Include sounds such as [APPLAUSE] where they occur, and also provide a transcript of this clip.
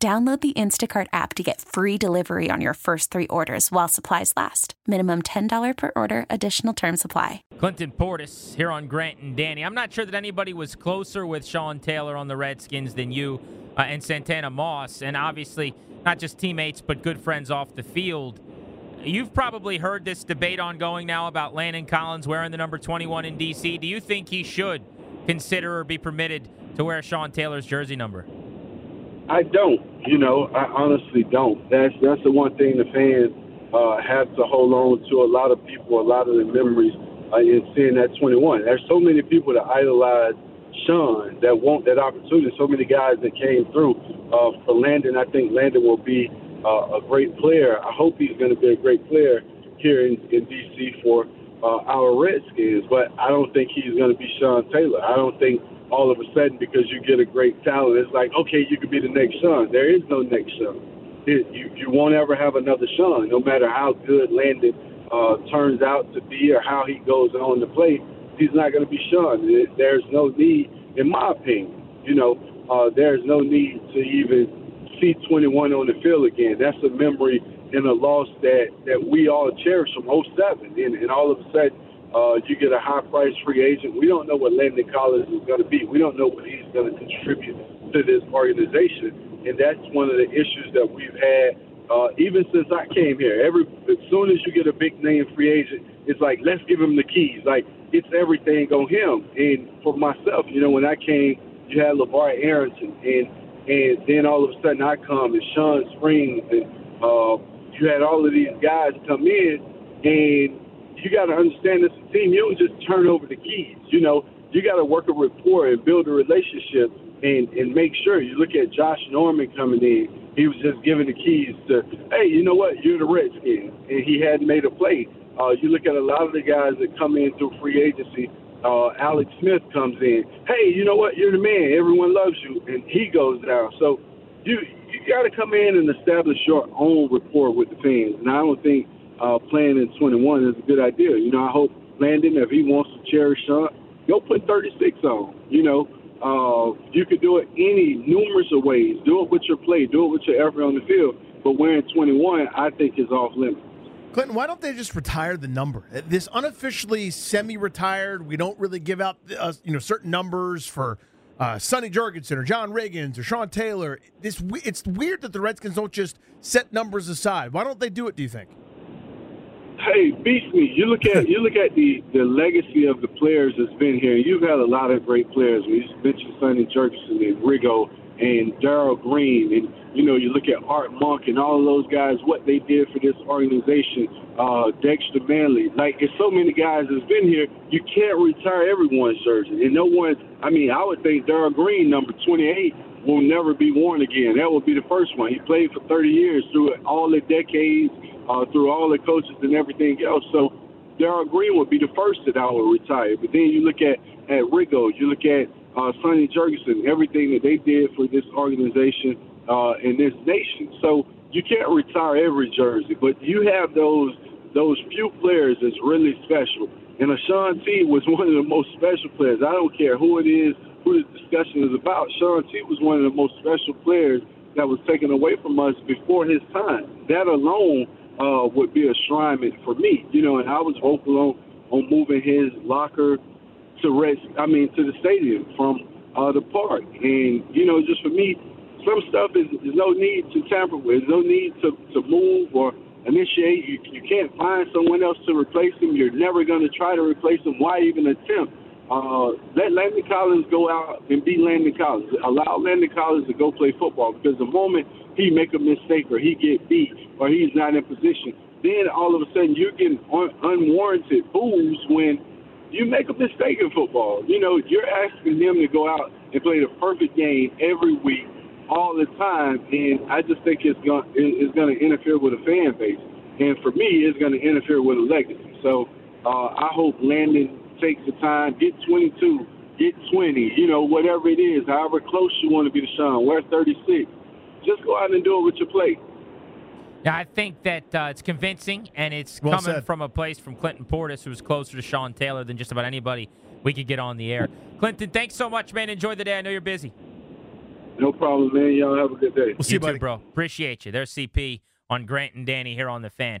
Download the Instacart app to get free delivery on your first three orders while supplies last. Minimum $10 per order, additional term supply. Clinton Portis here on Grant and Danny. I'm not sure that anybody was closer with Sean Taylor on the Redskins than you uh, and Santana Moss, and obviously not just teammates, but good friends off the field. You've probably heard this debate ongoing now about Landon Collins wearing the number 21 in D.C. Do you think he should consider or be permitted to wear Sean Taylor's jersey number? I don't. You know, I honestly don't. That's that's the one thing the fans uh, have to hold on to. A lot of people, a lot of the memories uh, in seeing that 21. There's so many people that idolize Sean that want that opportunity. So many guys that came through. Uh, for Landon, I think Landon will be uh, a great player. I hope he's going to be a great player here in, in DC for uh, our Redskins. But I don't think he's going to be Sean Taylor. I don't think all of a sudden because you get a great talent, it's like, okay, you could be the next Sean. There is no next Sean. It, you, you won't ever have another Sean, no matter how good Landon uh, turns out to be or how he goes on to play. He's not going to be Sean. There's no need, in my opinion, you know, uh, there's no need to even see 21 on the field again. That's a memory and a loss that, that we all cherish from 07. And, and all of a sudden, uh, you get a high price free agent. We don't know what Landon Collins is going to be. We don't know what he's going to contribute to this organization, and that's one of the issues that we've had uh, even since I came here. Every as soon as you get a big name free agent, it's like let's give him the keys. Like it's everything on him. And for myself, you know, when I came, you had LaVar Arrington, and and then all of a sudden I come and Shawn Springs, and uh, you had all of these guys come in, and you got to understand this team. You don't just turn over the keys. You know, you got to work a rapport and build a relationship and and make sure. You look at Josh Norman coming in. He was just giving the keys to, hey, you know what? You're the Redskins, and he hadn't made a play. Uh, you look at a lot of the guys that come in through free agency. Uh, Alex Smith comes in. Hey, you know what? You're the man. Everyone loves you, and he goes down. So you you got to come in and establish your own rapport with the fans. And I don't think uh, playing in 21 is a good idea. You know, I hope Landon, if he wants to cherish Sean, go put 36 on. You know, uh, you could do it any numerous of ways. Do it with your play. Do it with your effort on the field. But wearing 21, I think is off limits. Clinton, why don't they just retire the number? This unofficially semi-retired. We don't really give out, uh, you know, certain numbers for uh, Sonny Jurgensen or John Riggins or Sean Taylor. This it's weird that the Redskins don't just set numbers aside. Why don't they do it? Do you think? Hey, beats me. You look at you look at the the legacy of the players that's been here. You've had a lot of great players. We mentioned Sonny Jurgensen and Riggo and Darrell Green, and you know you look at Art Monk and all of those guys. What they did for this organization. Uh, Dexter Manley. Like, there's so many guys that's been here. You can't retire everyone's jersey, and no one. I mean, I would think Darrell Green, number 28, will never be worn again. That will be the first one. He played for 30 years through all the decades uh, through all the coaches and everything else. So Darrell Green would be the first that I would retire. But then you look at, at Riggo, you look at uh, Sonny Jurgensen, everything that they did for this organization uh, and this nation. So you can't retire every jersey, but you have those those few players that's really special. And Sean T was [LAUGHS] one of the most special players. I don't care who it is, who the discussion is about. Sean T was one of the most special players that was taken away from us before his time. That alone uh, would be a shrine for me, you know. And I was vocal on on moving his locker to rest. I mean, to the stadium from uh, the park, and you know, just for me, some stuff is there's no need to tamper with. No need to to move or initiate. You you can't find someone else to replace him. You're never going to try to replace him. Why even attempt? Uh, let Landon Collins go out and be Landon Collins. Allow Landon Collins to go play football because the moment he make a mistake or he get beat or he's not in position, then all of a sudden you're getting un- unwarranted boos when you make a mistake in football. You know, you're asking them to go out and play the perfect game every week all the time, and I just think it's going it's going to interfere with a fan base, and for me, it's going to interfere with a legacy. So uh, I hope Landon takes the time, get 22, get 20, you know, whatever it is, however close you want to be to Sean, wear 36. Just go out and do it with your plate. Yeah, I think that uh, it's convincing, and it's Well coming said. from a place from Clinton Portis, who's closer to Sean Taylor than just about anybody we could get on the air. Clinton, thanks so much, man. Enjoy the day. I know you're busy. No problem, man. Y'all have a good day. We'll see you, too, buddy. bro. Appreciate you. There's CP on Grant and Danny here on the fan.